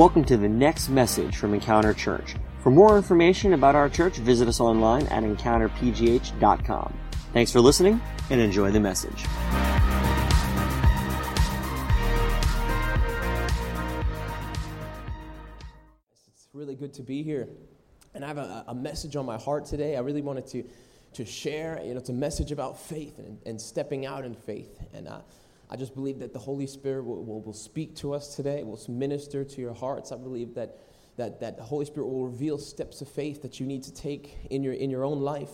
Welcome to the next message from Encounter Church. For more information about our church, visit us online at encounterpgh.com. Thanks for listening and enjoy the message. It's really good to be here. And I have a, a message on my heart today. I really wanted to, to share. You know, it's a message about faith and, and stepping out in faith. And uh, I just believe that the Holy Spirit will, will, will speak to us today, will minister to your hearts. I believe that, that, that the Holy Spirit will reveal steps of faith that you need to take in your, in your own life.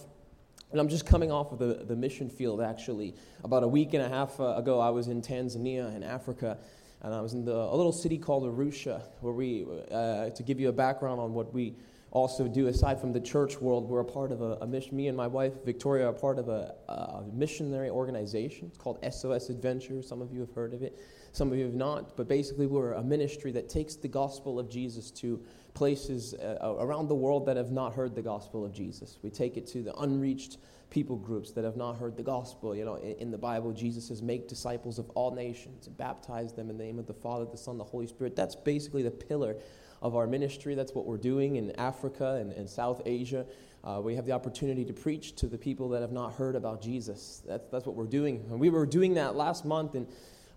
And I'm just coming off of the, the mission field, actually. About a week and a half uh, ago, I was in Tanzania in Africa, and I was in the, a little city called Arusha, where we, uh, to give you a background on what we also do aside from the church world we're a part of a, a mission me and my wife victoria are part of a, a, missionary organization. It's called sos adventure. Some of you have heard of it. Some of you have not. But basically we're a ministry that takes the gospel of jesus to places uh, around the world that have not heard the gospel of jesus. We take it to the unreached people groups that have not heard the gospel. You know in, in the bible jesus says make disciples of all nations and baptize them in the name of the father the son the holy spirit. That's basically the pillar of our ministry. That's what we're doing in Africa and, and South Asia. Uh, we have the opportunity to preach to the people that have not heard about Jesus. That's, that's what we're doing. And we were doing that last month and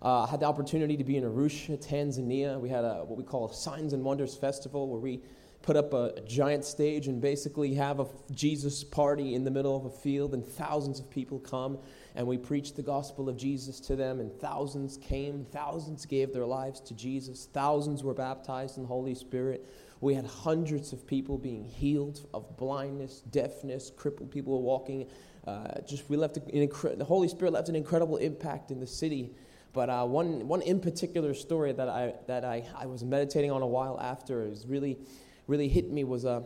uh, had the opportunity to be in Arusha, Tanzania. We had a, what we call a Signs and Wonders Festival where we put up a giant stage and basically have a Jesus party in the middle of a field, and thousands of people come and we preached the gospel of Jesus to them, and thousands came, thousands gave their lives to Jesus, thousands were baptized in the Holy Spirit. We had hundreds of people being healed of blindness, deafness, crippled people walking. Uh, just we left the Holy Spirit left an incredible impact in the city. But uh, one, one in particular story that I that I, I was meditating on a while after is really really hit me was uh,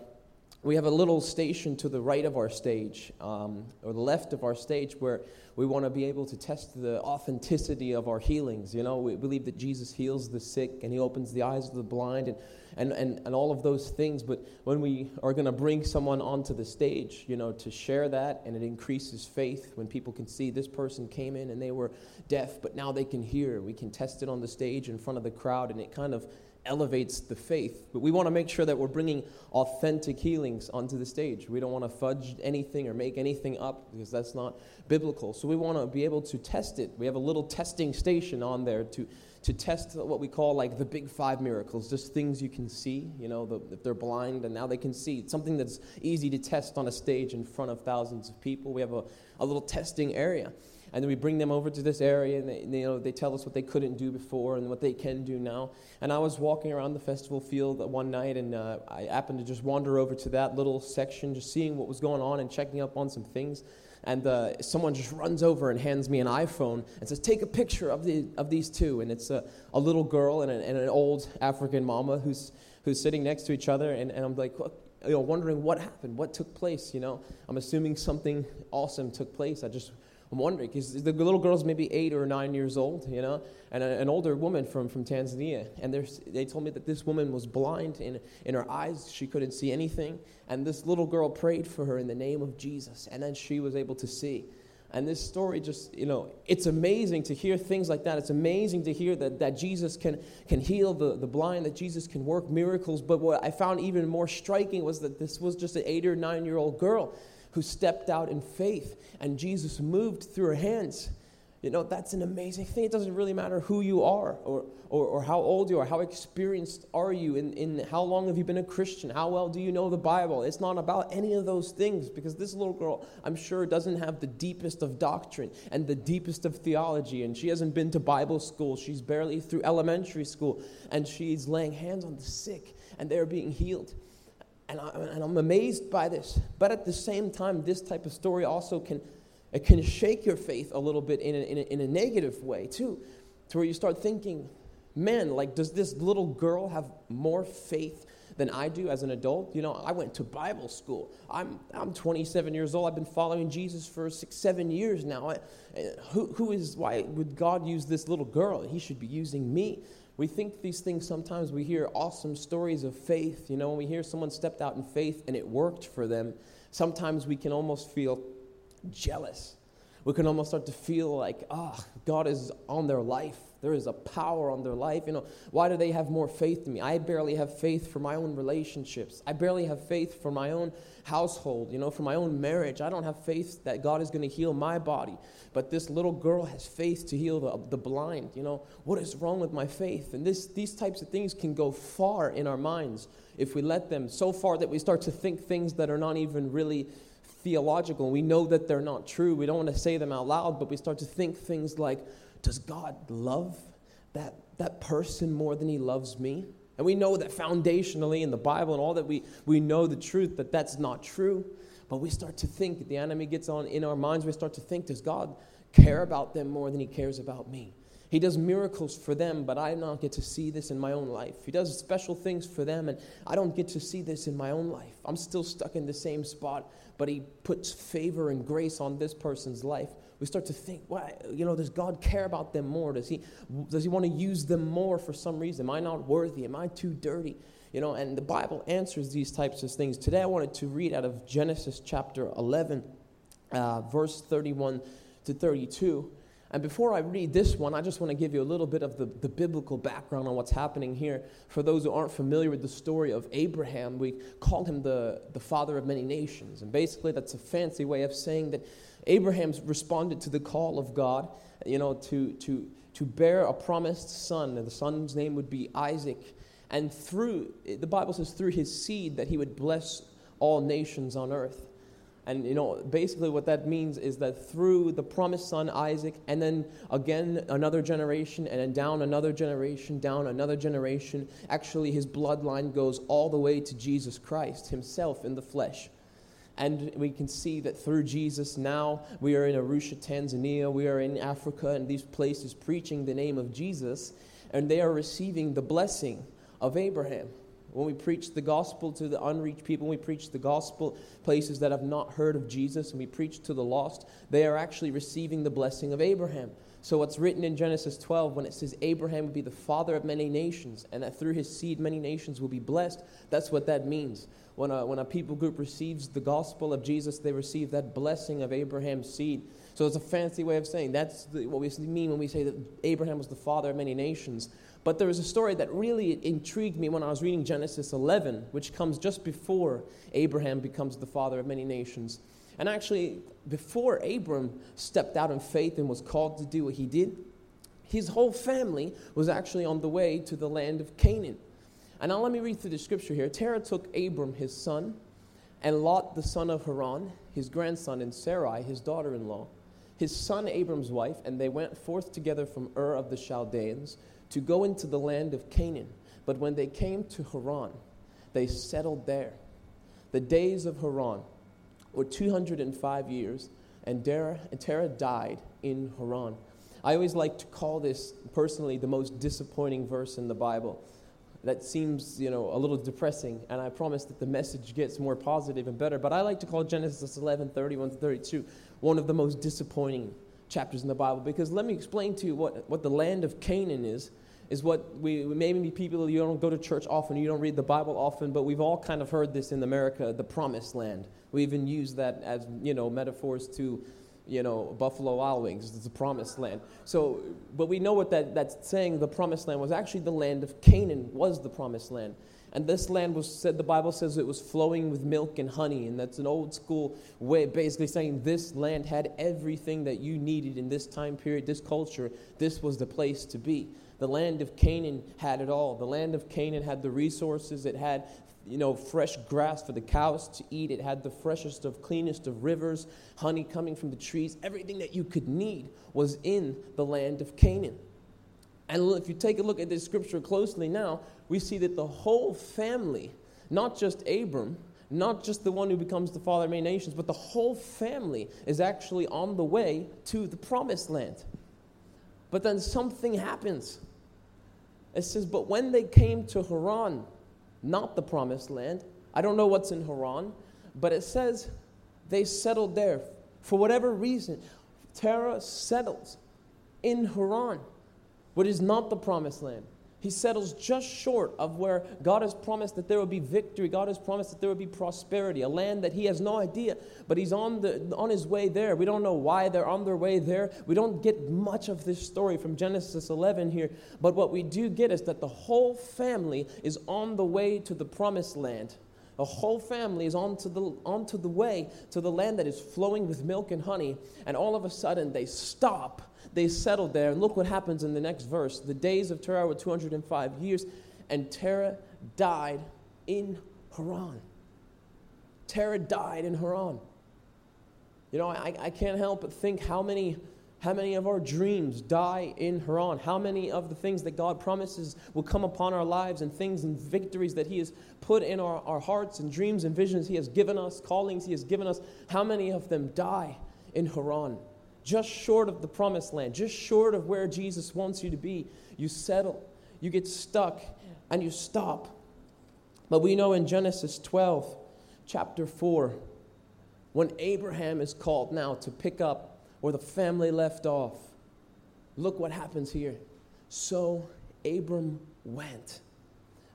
we have a little station to the right of our stage, um, or the left of our stage, where we want to be able to test the authenticity of our healings. You know, we believe that Jesus heals the sick and he opens the eyes of the blind and, and, and, and all of those things. But when we are going to bring someone onto the stage, you know, to share that, and it increases faith when people can see this person came in and they were deaf, but now they can hear. We can test it on the stage in front of the crowd, and it kind of elevates the faith. But we want to make sure that we're bringing authentic healings onto the stage. We don't want to fudge anything or make anything up because that's not biblical. So we want to be able to test it. We have a little testing station on there to, to test what we call like the big five miracles, just things you can see. You know, the, if they're blind and now they can see. It's something that's easy to test on a stage in front of thousands of people. We have a, a little testing area and then we bring them over to this area and they, you know, they tell us what they couldn't do before and what they can do now and i was walking around the festival field one night and uh, i happened to just wander over to that little section just seeing what was going on and checking up on some things and uh, someone just runs over and hands me an iphone and says take a picture of, the, of these two and it's a, a little girl and, a, and an old african mama who's, who's sitting next to each other and, and i'm like you know, wondering what happened, what took place, you know. I'm assuming something awesome took place. I just I'm wondering because the little girl's maybe eight or nine years old, you know, and a, an older woman from, from Tanzania. And they told me that this woman was blind in, in her eyes. She couldn't see anything. And this little girl prayed for her in the name of Jesus. And then she was able to see. And this story just, you know, it's amazing to hear things like that. It's amazing to hear that, that Jesus can, can heal the, the blind, that Jesus can work miracles. But what I found even more striking was that this was just an eight or nine year old girl who stepped out in faith and Jesus moved through her hands. You know, that's an amazing thing. It doesn't really matter who you are or, or, or how old you are, how experienced are you, in, in how long have you been a Christian, how well do you know the Bible. It's not about any of those things because this little girl, I'm sure, doesn't have the deepest of doctrine and the deepest of theology, and she hasn't been to Bible school. She's barely through elementary school, and she's laying hands on the sick, and they're being healed. And, I, and I'm amazed by this. But at the same time, this type of story also can, it can shake your faith a little bit in a, in a, in a negative way, too, to where you start thinking, man, like, does this little girl have more faith than I do as an adult? You know, I went to Bible school. I'm, I'm 27 years old. I've been following Jesus for six, seven years now. I, eh, who, who is, why would God use this little girl? He should be using me. We think these things sometimes, we hear awesome stories of faith. You know, when we hear someone stepped out in faith and it worked for them, sometimes we can almost feel jealous. we can almost start to feel like, ah, oh, God is on their life. There is a power on their life. You know, why do they have more faith than me? I barely have faith for my own relationships. I barely have faith for my own household, you know, for my own marriage. I don't have faith that God is going to heal my body. But this little girl has faith to heal the, the blind. You know, what is wrong with my faith? And this, these types of things can go far in our minds if we let them, so far that we start to think things that are not even really theological. We know that they're not true. We don't want to say them out loud, but we start to think things like, does God love that, that person more than he loves me? And we know that foundationally in the Bible and all that we, we know the truth that that's not true. But we start to think, the enemy gets on in our minds, we start to think, does God care about them more than he cares about me? He does miracles for them, but I don't get to see this in my own life. He does special things for them, and I don't get to see this in my own life. I'm still stuck in the same spot, but He puts favor and grace on this person's life. We start to think, why, you know, does God care about them more? Does He, does he want to use them more for some reason? Am I not worthy? Am I too dirty? You know, and the Bible answers these types of things. Today I wanted to read out of Genesis chapter 11, uh, verse 31 to 32. And before I read this one, I just want to give you a little bit of the, the biblical background on what's happening here. For those who aren't familiar with the story of Abraham, we call him the, the father of many nations. And basically, that's a fancy way of saying that Abraham's responded to the call of God, you know, to, to, to bear a promised son. And the son's name would be Isaac. And through, the Bible says, through his seed, that he would bless all nations on earth. And you know, basically what that means is that through the promised son Isaac, and then again another generation, and then down another generation, down another generation, actually his bloodline goes all the way to Jesus Christ himself in the flesh. And we can see that through Jesus now we are in Arusha, Tanzania, we are in Africa, and these places preaching the name of Jesus, and they are receiving the blessing of Abraham. When we preach the gospel to the unreached people, we preach the gospel places that have not heard of Jesus, and we preach to the lost, they are actually receiving the blessing of Abraham. So, what's written in Genesis 12 when it says Abraham will be the father of many nations, and that through his seed many nations will be blessed, that's what that means. When a, when a people group receives the gospel of Jesus, they receive that blessing of Abraham's seed. So, it's a fancy way of saying that's the, what we mean when we say that Abraham was the father of many nations. But there was a story that really intrigued me when I was reading Genesis 11, which comes just before Abraham becomes the father of many nations. And actually, before Abram stepped out in faith and was called to do what he did, his whole family was actually on the way to the land of Canaan. And now let me read through the scripture here. Terah took Abram, his son, and Lot, the son of Haran, his grandson, and Sarai, his daughter in law, his son Abram's wife, and they went forth together from Ur of the Chaldeans to go into the land of Canaan. But when they came to Haran, they settled there. The days of Haran were 205 years, and and Terah died in Haran. I always like to call this personally the most disappointing verse in the Bible. That seems, you know, a little depressing, and I promise that the message gets more positive and better. But I like to call Genesis 11, 31 to 32 one of the most disappointing chapters in the Bible because let me explain to you what, what the land of Canaan is is what we maybe people you don't go to church often, you don't read the Bible often, but we've all kind of heard this in America, the promised land. We even use that as, you know, metaphors to, you know, Buffalo Wild Wings, it's the promised land. So, but we know what that, that's saying the promised land was actually the land of Canaan was the promised land. And this land was said, the Bible says it was flowing with milk and honey. And that's an old school way, basically saying this land had everything that you needed in this time period, this culture. This was the place to be. The land of Canaan had it all. The land of Canaan had the resources. It had, you know, fresh grass for the cows to eat. It had the freshest of cleanest of rivers, honey coming from the trees. Everything that you could need was in the land of Canaan. And if you take a look at this scripture closely now, we see that the whole family, not just Abram, not just the one who becomes the father of many nations, but the whole family is actually on the way to the promised land. But then something happens. It says, But when they came to Haran, not the promised land, I don't know what's in Haran, but it says they settled there. For whatever reason, Terah settles in Haran, which is not the promised land. He settles just short of where God has promised that there will be victory. God has promised that there will be prosperity, a land that he has no idea, but he's on, the, on his way there. We don't know why they're on their way there. We don't get much of this story from Genesis 11 here, but what we do get is that the whole family is on the way to the promised land. The whole family is onto the, onto the way to the land that is flowing with milk and honey, and all of a sudden they stop they settled there. And look what happens in the next verse. The days of Terah were 205 years, and Terah died in Haran. Terah died in Haran. You know, I, I can't help but think how many, how many of our dreams die in Haran. How many of the things that God promises will come upon our lives and things and victories that He has put in our, our hearts and dreams and visions He has given us, callings He has given us, how many of them die in Haran? Just short of the promised land, just short of where Jesus wants you to be, you settle, you get stuck, and you stop. But we know in Genesis 12, chapter 4, when Abraham is called now to pick up where the family left off, look what happens here. So Abram went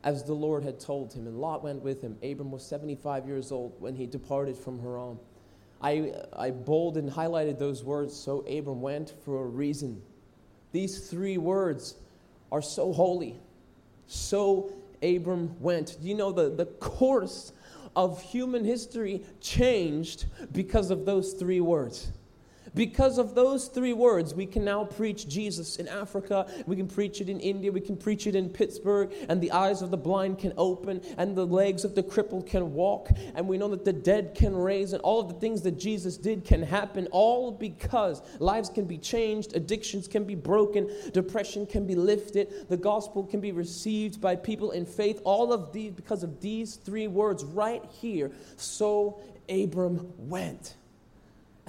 as the Lord had told him, and Lot went with him. Abram was 75 years old when he departed from Haran. I, I bold and highlighted those words, so Abram went for a reason. These three words are so holy. So Abram went. Do you know, the, the course of human history changed because of those three words. Because of those three words, we can now preach Jesus in Africa, we can preach it in India, we can preach it in Pittsburgh, and the eyes of the blind can open, and the legs of the crippled can walk, and we know that the dead can raise, and all of the things that Jesus did can happen, all because lives can be changed, addictions can be broken, depression can be lifted, the gospel can be received by people in faith, all of these because of these three words right here. So Abram went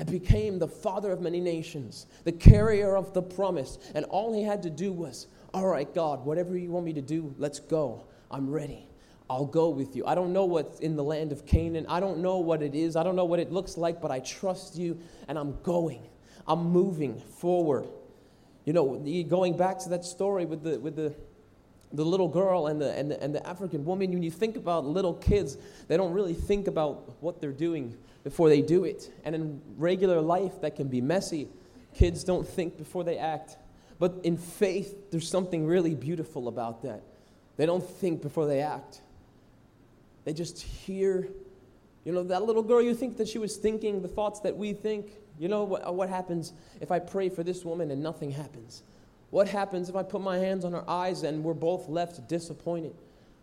became the father of many nations, the carrier of the promise. And all he had to do was, All right, God, whatever you want me to do, let's go. I'm ready. I'll go with you. I don't know what's in the land of Canaan. I don't know what it is. I don't know what it looks like, but I trust you and I'm going. I'm moving forward. You know, going back to that story with the, with the, the little girl and the, and, the, and the African woman, when you think about little kids, they don't really think about what they're doing before they do it. And in regular life, that can be messy. Kids don't think before they act. But in faith, there's something really beautiful about that. They don't think before they act. They just hear, you know, that little girl, you think that she was thinking the thoughts that we think. You know, what, what happens if I pray for this woman and nothing happens? What happens if I put my hands on her eyes and we're both left disappointed?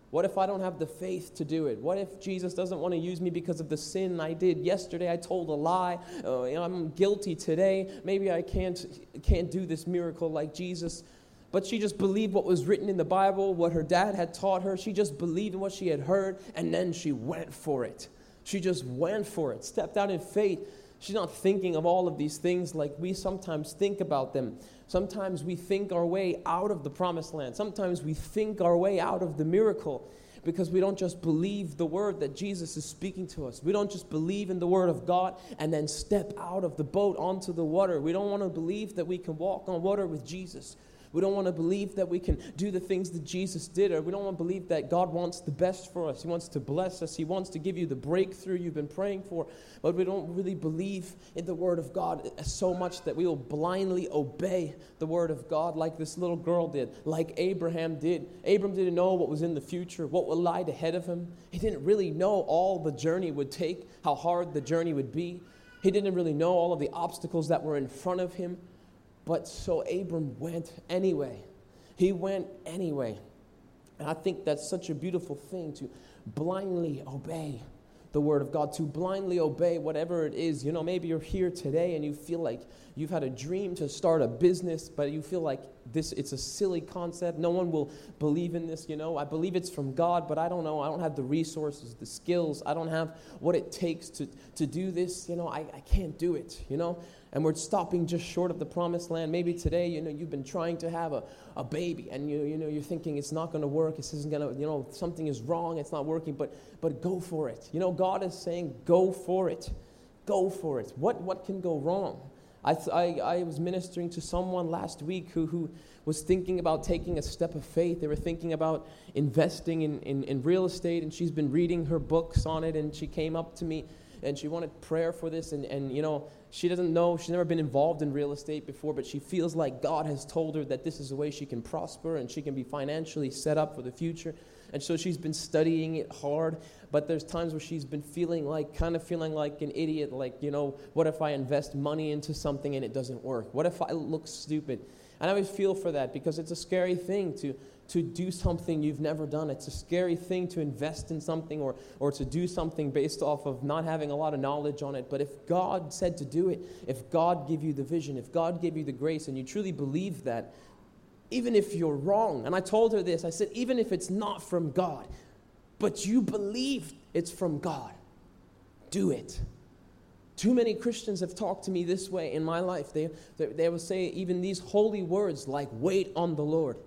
What if I don't have the faith to do it? What if Jesus doesn't want to use me because of the sin I did yesterday? I told a lie. Uh, you know, I'm guilty today. Maybe I can't, can't do this miracle like Jesus. But she just believed what was written in the Bible, what her dad had taught her. She just believed in what she had heard, and then she went for it. She just went for it, stepped out in faith. She's not thinking of all of these things like we sometimes think about them. Sometimes we think our way out of the promised land. Sometimes we think our way out of the miracle because we don't just believe the word that Jesus is speaking to us. We don't just believe in the word of God and then step out of the boat onto the water. We don't want to believe that we can walk on water with Jesus. We don't want to believe that we can do the things that Jesus did, or we don't want to believe that God wants the best for us. He wants to bless us. He wants to give you the breakthrough you've been praying for. But we don't really believe in the Word of God so much that we will blindly obey the Word of God like this little girl did, like Abraham did. Abram didn't know what was in the future, what would lie ahead of him. He didn't really know all the journey would take, how hard the journey would be. He didn't really know all of the obstacles that were in front of him. But so Abram went anyway. He went anyway. And I think that's such a beautiful thing to blindly obey the word of God, to blindly obey whatever it is. You know, maybe you're here today and you feel like you've had a dream to start a business, but you feel like this it's a silly concept. No one will believe in this, you know. I believe it's from God, but I don't know. I don't have the resources, the skills. I don't have what it takes to, to do this. You know, I, I can't do it, you know and we're stopping just short of the promised land. Maybe today, you know, you've been trying to have a, a baby and you, you know, you're thinking it's not going to work. This isn't going to, you know, something is wrong. It's not working, but, but go for it. You know, God is saying, go for it. Go for it. What, what can go wrong? I, I, I was ministering to someone last week who, who was thinking about taking a step of faith. They were thinking about investing in, in, in real estate, and she's been reading her books on it, and she came up to me and she wanted prayer for this. And, and you know, she doesn't know, she's never been involved in real estate before, but she feels like God has told her that this is a way she can prosper and she can be financially set up for the future. And so she's been studying it hard, but there's times where she's been feeling like, kind of feeling like an idiot, like, you know, what if I invest money into something and it doesn't work? What if I look stupid? And I always feel for that because it's a scary thing to, to do something you've never done. It's a scary thing to invest in something or, or to do something based off of not having a lot of knowledge on it. But if God said to do it, if God gave you the vision, if God gave you the grace, and you truly believe that, even if you're wrong, and I told her this, I said, even if it's not from God, but you believe it's from God, do it. Too many Christians have talked to me this way in my life. They, they, they will say even these holy words like, wait on the Lord,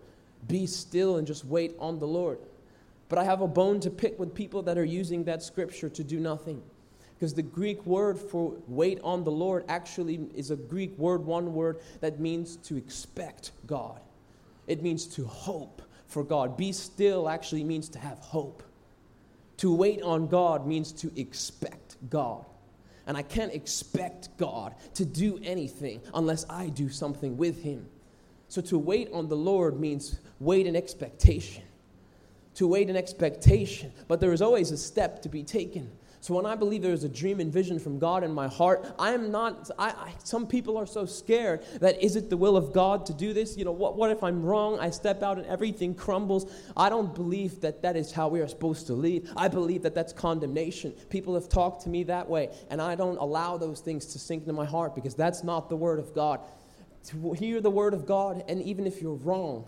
be still and just wait on the Lord. But I have a bone to pick with people that are using that scripture to do nothing. Because the Greek word for wait on the Lord actually is a Greek word, one word, that means to expect God. It means to hope for God. Be still actually means to have hope. To wait on God means to expect God. And I can't expect God to do anything unless I do something with Him. So to wait on the Lord means wait in expectation. To wait in expectation. But there is always a step to be taken. So when I believe there is a dream and vision from God in my heart, I am not, I, I, some people are so scared that is it the will of God to do this? You know, what, what if I'm wrong? I step out and everything crumbles. I don't believe that that is how we are supposed to lead. I believe that that's condemnation. People have talked to me that way, and I don't allow those things to sink into my heart because that's not the word of God. To hear the word of God, and even if you're wrong,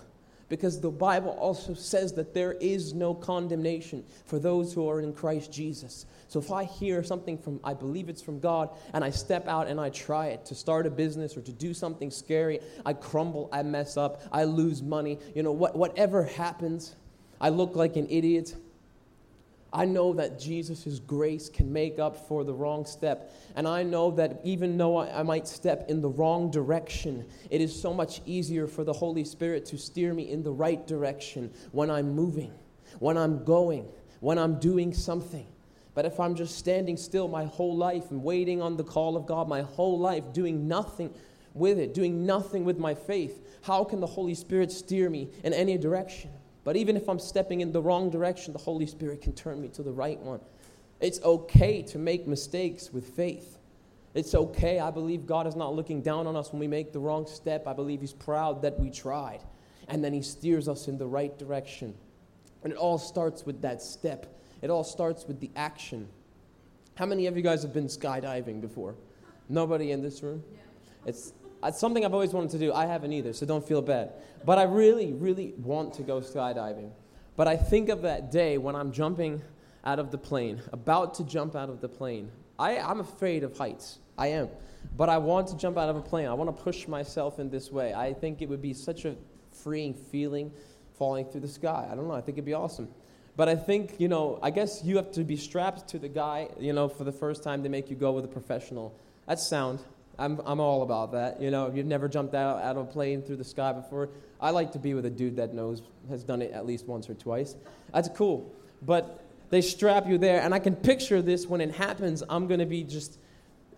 because the Bible also says that there is no condemnation for those who are in Christ Jesus. So if I hear something from, I believe it's from God, and I step out and I try it to start a business or to do something scary, I crumble, I mess up, I lose money, you know, what, whatever happens, I look like an idiot. I know that Jesus' grace can make up for the wrong step. And I know that even though I, might step in the wrong direction, it is so much easier for the Holy Spirit to steer me in the right direction when I'm moving, when I'm going, when I'm doing something. But if I'm just standing still my whole life and waiting on the call of God my whole life, doing nothing with it, doing nothing with my faith, how can the Holy Spirit steer me in any direction? But even if I'm stepping in the wrong direction, the Holy Spirit can turn me to the right one. It's okay to make mistakes with faith. It's okay. I believe God is not looking down on us when we make the wrong step. I believe He's proud that we tried. And then He steers us in the right direction. And it all starts with that step, it all starts with the action. How many of you guys have been skydiving before? Nobody in this room? It's it's something I've always wanted to do. I haven't either, so don't feel bad. But I really, really want to go skydiving. But I think of that day when I'm jumping out of the plane, about to jump out of the plane. I, I'm afraid of heights. I am. But I want to jump out of a plane. I want to push myself in this way. I think it would be such a freeing feeling falling through the sky. I don't know. I think it'd be awesome. But I think, you know, I guess you have to be strapped to the guy, you know, for the first time they make you go with a professional. That's sound. I'm, I'm all about that. You know, if you've never jumped out, out of a plane through the sky before, I like to be with a dude that knows, has done it at least once or twice. That's cool. But they strap you there, and I can picture this when it happens. I'm going to be just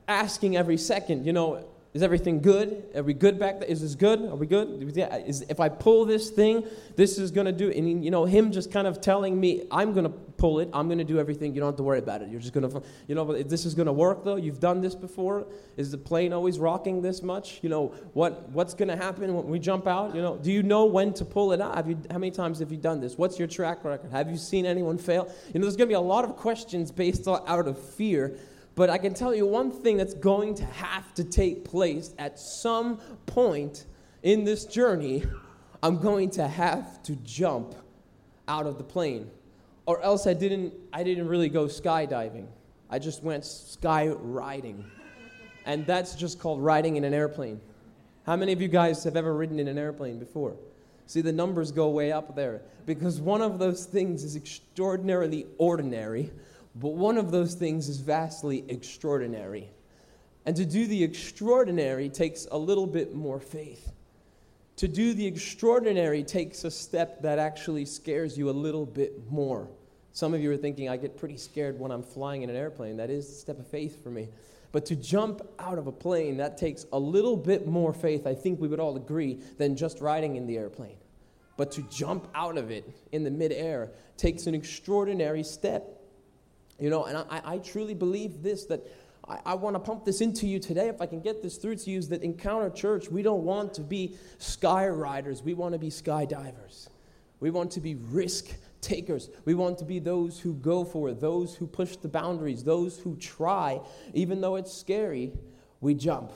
asking every second, you know, is everything good? Are we good back there? Is this good? Are we good? Is, if I pull this thing, this is going to do. And, you know, him just kind of telling me, I'm going to pull it. I'm going to do everything. You don't have to worry about it. You're just going to, you know, this is going to work, though. You've done this before. Is the plane always rocking this much? You know, what, what's going to happen when we jump out? You know, do you know when to pull it out? Have you, how many times have you done this? What's your track record? Have you seen anyone fail? You know, there's going to be a lot of questions based out of fear but I can tell you one thing that's going to have to take place at some point in this journey. I'm going to have to jump out of the plane. Or else I didn't, I didn't really go skydiving. I just went sky riding. And that's just called riding in an airplane. How many of you guys have ever ridden in an airplane before? See, the numbers go way up there because one of those things is extraordinarily ordinary but one of those things is vastly extraordinary. And to do the extraordinary takes a little bit more faith. To do the extraordinary takes a step that actually scares you a little bit more. Some of you are thinking, I get pretty scared when I'm flying in an airplane. That is a step of faith for me. But to jump out of a plane, that takes a little bit more faith, I think we would all agree, than just riding in the airplane. But to jump out of it in the midair takes an extraordinary step. You know, and I, I truly believe this that I, I want to pump this into you today. If I can get this through to you, is that Encounter Church, we don't want to be sky riders, we want to be skydivers. We want to be risk takers. We want to be those who go for it, those who push the boundaries, those who try. Even though it's scary, we jump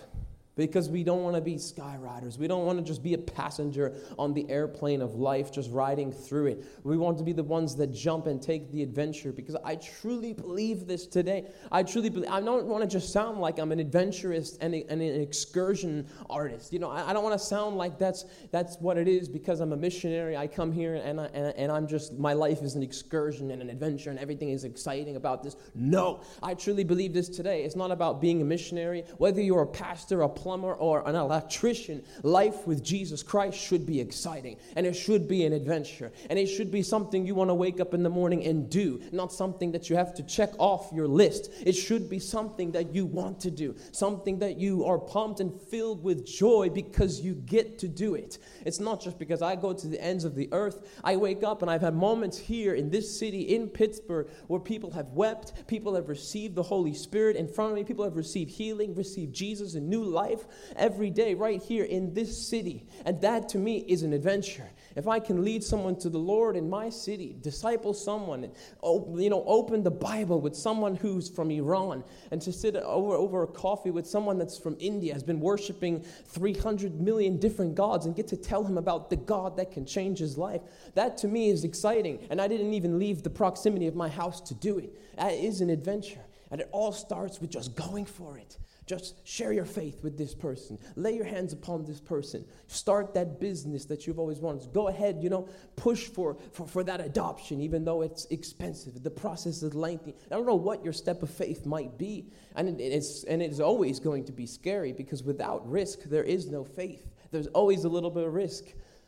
because we don't want to be skyriders. We don't want to just be a passenger on the airplane of life, just riding through it. We want to be the ones that jump and take the adventure because I truly believe this today. I truly believe, I don't want to just sound like I'm an adventurist and, a, and an excursion artist. You know, I, I don't want to sound like that's, that's what it is because I'm a missionary. I come here and, I, and, and I'm just, my life is an excursion and an adventure and everything is exciting about this. No, I truly believe this today. It's not about being a missionary, whether you're a pastor, a plumber or an electrician, life with Jesus Christ should be exciting and it should be an adventure and it should be something you want to wake up in the morning and do, not something that you have to check off your list. It should be something that you want to do, something that you are pumped and filled with joy because you get to do it. It's not just because I go to the ends of the earth. I wake up and I've had moments here in this city, in Pittsburgh, where people have wept, people have received the Holy Spirit in front of me, people have received healing, received Jesus and new life every day right here in this city. And that to me is an adventure. If I can lead someone to the Lord in my city, disciple someone, oh, you know, open the Bible with someone who's from Iran, and to sit over, over a coffee with someone that's from India, has been worshiping 300 million different gods, and get to tell him about the God that can change his life, that to me is exciting. And I didn't even leave the proximity of my house to do it. That is an adventure. And it all starts with just going for it. Just share your faith with this person. Lay your hands upon this person. Start that business that you've always wanted. Go ahead, you know, push for, for, for that adoption, even though it's expensive. The process is lengthy. I don't know what your step of faith might be. And it's, and it's always going to be scary because without risk, there is no faith. There's always a little bit of risk.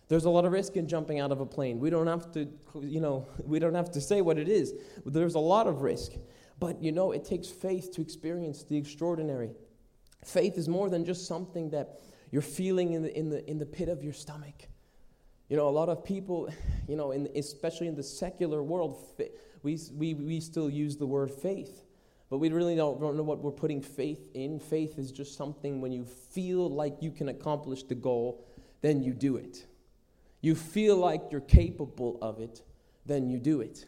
There's a lot of risk in jumping out of a plane. We don't have to, you know, we don't have to say what it is. There's a lot of risk. But you know, it takes faith to experience the extraordinary. Faith is more than just something that you're feeling in the, in the, in the pit of your stomach. You know, a lot of people, you know, in, especially in the secular world, we, we, we still use the word faith. But we really don't, don't know what we're putting faith in. Faith is just something when you feel like you can accomplish the goal, then you do it. You feel like you're capable of it, then you do it.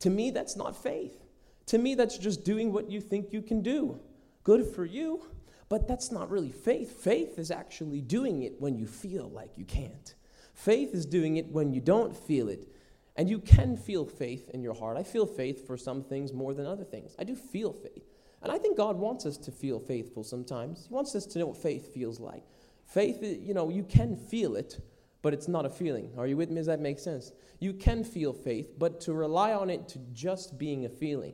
To me, that's not faith. To me, that's just doing what you think you can do. Good for you. But that's not really faith. Faith is actually doing it when you feel like you can't. Faith is doing it when you don't feel it. And you can feel faith in your heart. I feel faith for some things more than other things. I do feel faith. And I think God wants us to feel faithful sometimes. He wants us to know what faith feels like. Faith, you know, you can feel it, but it's not a feeling. Are you with me? Does that make sense? You can feel faith, but to rely on it to just being a feeling,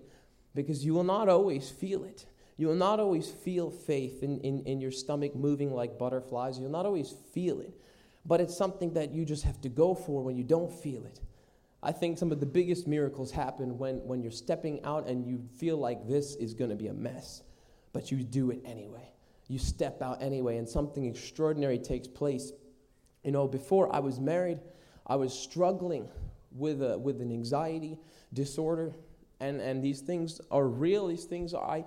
because you will not always feel it. You will not always feel faith in, in, in your stomach moving like butterflies. You'll not always feel it. But it's something that you just have to go for when you don't feel it. I think some of the biggest miracles happen when, when you're stepping out and you feel like this is going to be a mess, but you do it anyway. You step out anyway, and something extraordinary takes place. You know, before I was married, I was struggling with, a, with an anxiety disorder, and, and these things are real. These things are, I,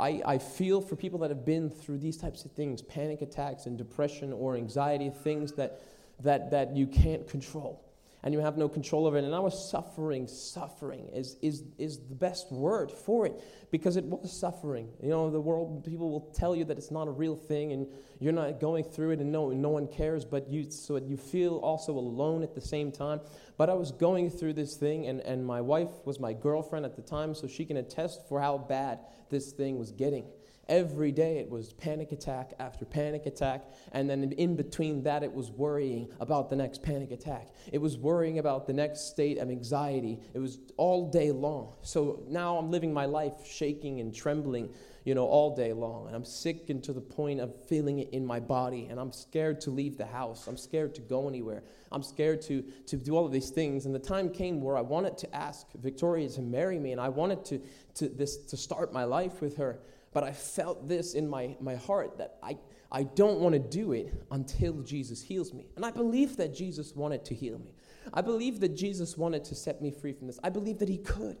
I, I feel for people that have been through these types of things panic attacks and depression or anxiety, things that, that, that you can't control and you have no control over it. And I was suffering, suffering is, is, is the best word for it because it was suffering. You know, the world, people will tell you that it's not a real thing and you're not going through it and no, no one cares, but you, so you feel also alone at the same time. But I was going through this thing and, and my wife was my girlfriend at the time, so she can attest for how bad this thing was getting. Every day it was panic attack after panic attack. And then in between that, it was worrying about the next panic attack. It was worrying about the next state of anxiety. It was all day long. So now I'm living my life shaking and trembling you know, all day long. And I'm sick and to the point of feeling it in my body. And I'm scared to leave the house. I'm scared to go anywhere. I'm scared to, to do all of these things. And the time came where I wanted to ask Victoria to marry me. And I wanted to, to, this, to start my life with her. But I felt this in my, my heart that I, I don't want to do it until Jesus heals me. And I believe that Jesus wanted to heal me. I believe that Jesus wanted to set me free from this. I believe that He could.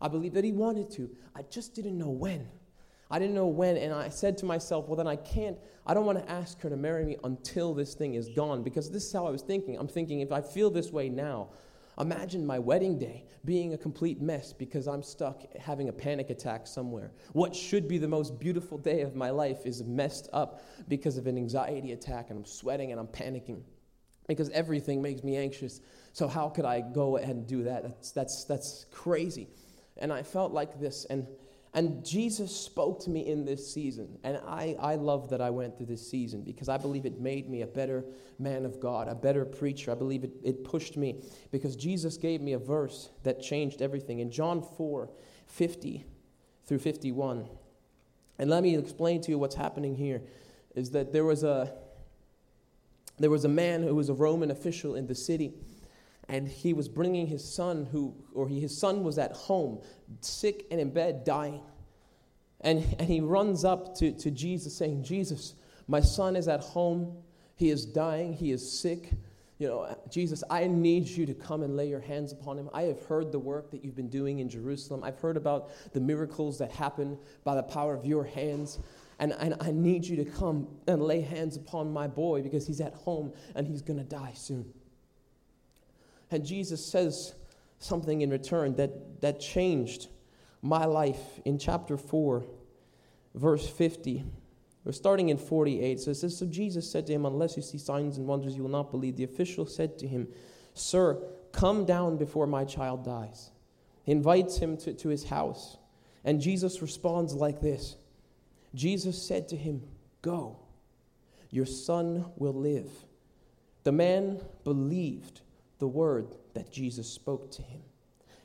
I believe that He wanted to. I just didn't know when. I didn't know when, and I said to myself, well, then I can't, I don't want to ask her to marry me until this thing is gone, because this is how I was thinking. I'm thinking, if I feel this way now, imagine my wedding day being a complete mess because I'm stuck having a panic attack somewhere. What should be the most beautiful day of my life is messed up because of an anxiety attack, and I'm sweating and I'm panicking because everything makes me anxious. So, how could I go ahead and do that? That's, that's, that's crazy. And I felt like this, and and Jesus spoke to me in this season. And I, I love that I went through this season because I believe it made me a better man of God, a better preacher. I believe it, it pushed me because Jesus gave me a verse that changed everything. In John 4 50 through 51. And let me explain to you what's happening here is that there was a there was a man who was a Roman official in the city and he was bringing his son who or he, his son was at home sick and in bed dying. And, and he runs up to, to jesus saying jesus my son is at home. He is dying. He is sick. You know jesus i need you to come and lay your hands upon him. I have heard the work that you've been doing in jerusalem. I've heard about the miracles that happen by the power of your hands. And, and i need you to come and lay hands upon my boy because he's at home and he's going to die soon and Jesus says something in return that, that changed my life in chapter 4, verse 50. We're starting in 48. So it says, So Jesus said to him, Unless you see signs and wonders, you will not believe. The official said to him, Sir, come down before my child dies. He invites him to, to his house. And Jesus responds like this Jesus said to him, Go, your son will live. The man believed the word that Jesus spoke to him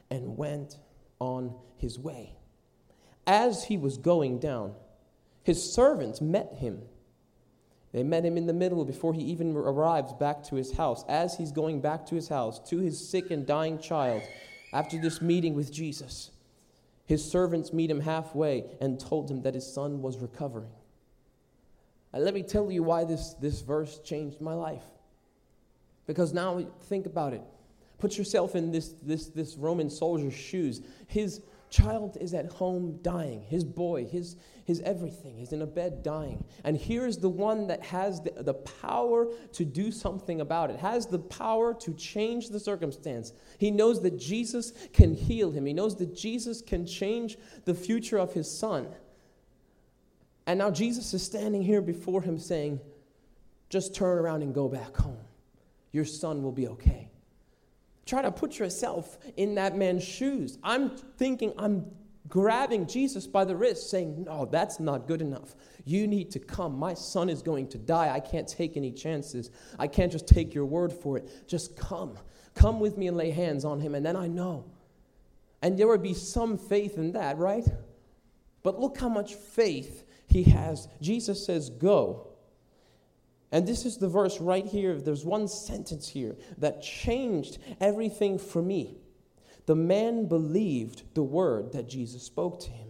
and went on his way. As he was going down, his servants met him. They met him in the middle before he even arrives back to his house. As he's going back to his house, to his sick and dying child, after this meeting with Jesus, his servants meet him halfway and told him that his son was recovering. And let me tell you why this, this verse changed my life. Because now think about it. Put yourself in this, this, this Roman soldier's shoes. His child is at home dying. His boy, his, his everything is in a bed dying. And here's the one that has the, the power to do something about it, has the power to change the circumstance. He knows that Jesus can heal him, he knows that Jesus can change the future of his son. And now Jesus is standing here before him saying, Just turn around and go back home your son will be okay. Try to put yourself in that man's shoes. I'm thinking, I'm grabbing Jesus by the wrist, saying, No, that's not good enough. You need to come. My son is going to die. I can't take any chances. I can't just take your word for it. Just come. Come with me and lay hands on him, and then I know. And there would be some faith in that, right? But look how much faith he has. Jesus says, Go. And this is the verse right here. There's one sentence here that changed everything for me. The man believed the word that Jesus spoke to him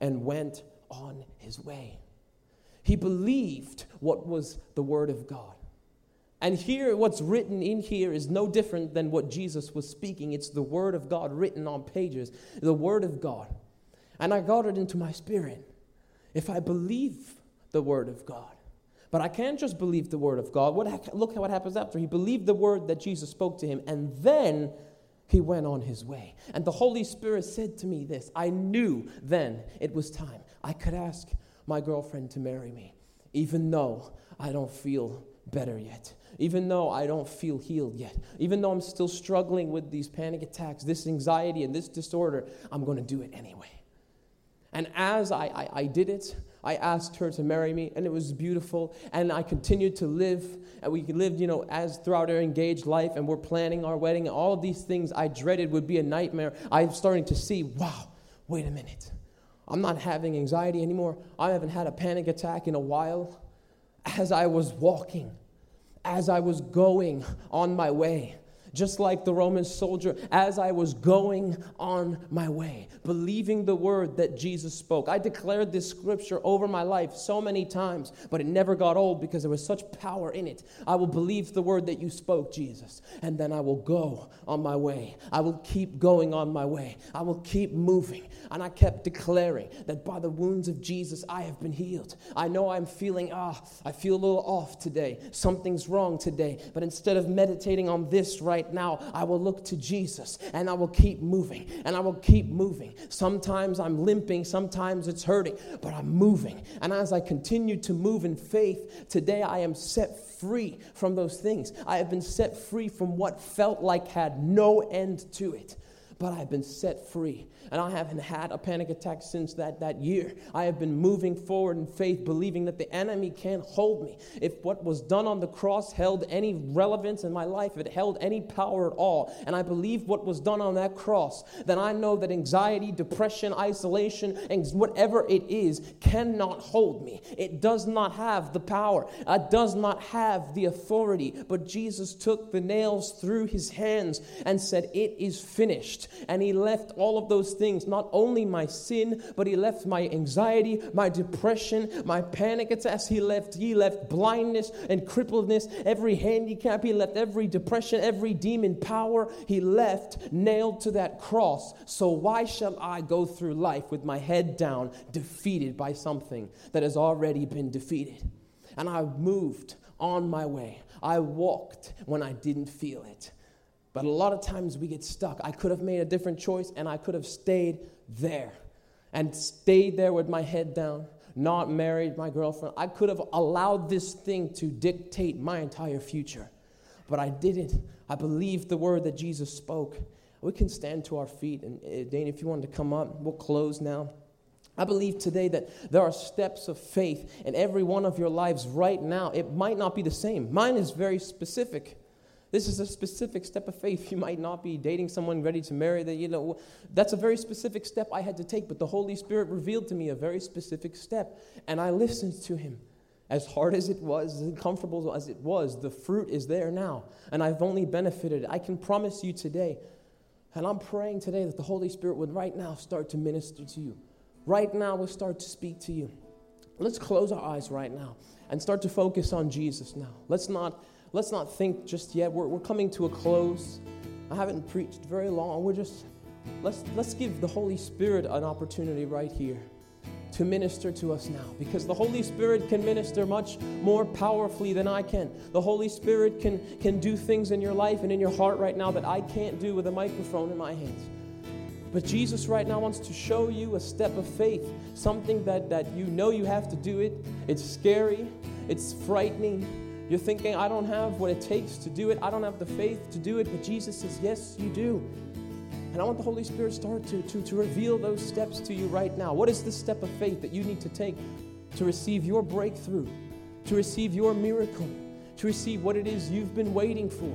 and went on his way. He believed what was the word of God. And here, what's written in here is no different than what Jesus was speaking. It's the word of God written on pages, the word of God. And I got it into my spirit. If I believe the word of God, but I can't just believe the word of God. What, look at what happens after. He believed the word that Jesus spoke to him, and then he went on his way. And the Holy Spirit said to me this I knew then it was time. I could ask my girlfriend to marry me, even though I don't feel better yet, even though I don't feel healed yet, even though I'm still struggling with these panic attacks, this anxiety, and this disorder, I'm going to do it anyway. And as I, I, I did it, I asked her to marry me, and it was beautiful. And I continued to live, and we lived, you know, as throughout our engaged life, and we're planning our wedding. All of these things I dreaded would be a nightmare. I'm starting to see, wow, wait a minute. I'm not having anxiety anymore. I haven't had a panic attack in a while. As I was walking, as I was going on my way, just like the Roman soldier, as I was going on my way, believing the word that Jesus spoke. I declared this scripture over my life so many times, but it never got old because there was such power in it. I will believe the word that you spoke, Jesus, and then I will go on my way. I will keep going on my way. I will keep moving. And I kept declaring that by the wounds of Jesus, I have been healed. I know I'm feeling, ah, I feel a little off today. Something's wrong today. But instead of meditating on this right right now, I will look to Jesus and I will keep moving and I will keep moving. Sometimes I'm limping, sometimes it's hurting, but I'm moving. And as I continue to move in faith, today I am set free from those things. I have been set free from what felt like had no end to it but I've been set free. And I haven't had a panic attack since that, that year. I have been moving forward in faith, believing that the enemy can't hold me. If what was done on the cross held any relevance in my life, if it held any power at all, and I believe what was done on that cross, then I know that anxiety, depression, isolation, and whatever it is, cannot hold me. It does not have the power, it does not have the authority. But Jesus took the nails through his hands and said, It is finished. And he left all of those things, not only my sin, but he left my anxiety, my depression, my panic attacks. He left, he left blindness and crippledness, every handicap. He left every depression, every demon power. He left nailed to that cross. So why shall I go through life with my head down, defeated by something that has already been defeated? And I moved on my way. I walked when I didn't feel it. But a lot of times we get stuck. I could have made a different choice and I could have stayed there and stayed there with my head down, not married my girlfriend. I could have allowed this thing to dictate my entire future. But I didn't. I believed the word that Jesus spoke. We can stand to our feet. And uh, Dane, if you wanted to come up, we'll close now. I believe today that there are steps of faith in every one of your lives right now. It might not be the same. Mine is very specific. This is a specific step of faith. You might not be dating someone ready to marry that, you know, that's a very specific step I had to take, but the Holy Spirit revealed to me a very specific step, and I listened to him. As hard as it was, as uncomfortable as it was, the fruit is there now, and I've only benefited. I can promise you today, and I'm praying today that the Holy Spirit would right now start to minister to you. Right now, will start to speak to you. Let's close our eyes right now and start to focus on Jesus now. Let's not let's not think just yet. We're, we're coming to a close. I haven't preached very long. We're just, let's, let's give the Holy Spirit an opportunity right here to minister to us now because the Holy Spirit can minister much more powerfully than I can. The Holy Spirit can, can do things in your life and in your heart right now that I can't do with a microphone in my hands. But Jesus right now wants to show you a step of faith, something that, that you know you have to do it. It's scary, it's frightening, you're thinking, I don't have what it takes to do it. I don't have the faith to do it. But Jesus says, Yes, you do. And I want the Holy Spirit start to, to, to reveal those steps to you right now. What is the step of faith that you need to take to receive your breakthrough, to receive your miracle, to receive what it is you've been waiting for?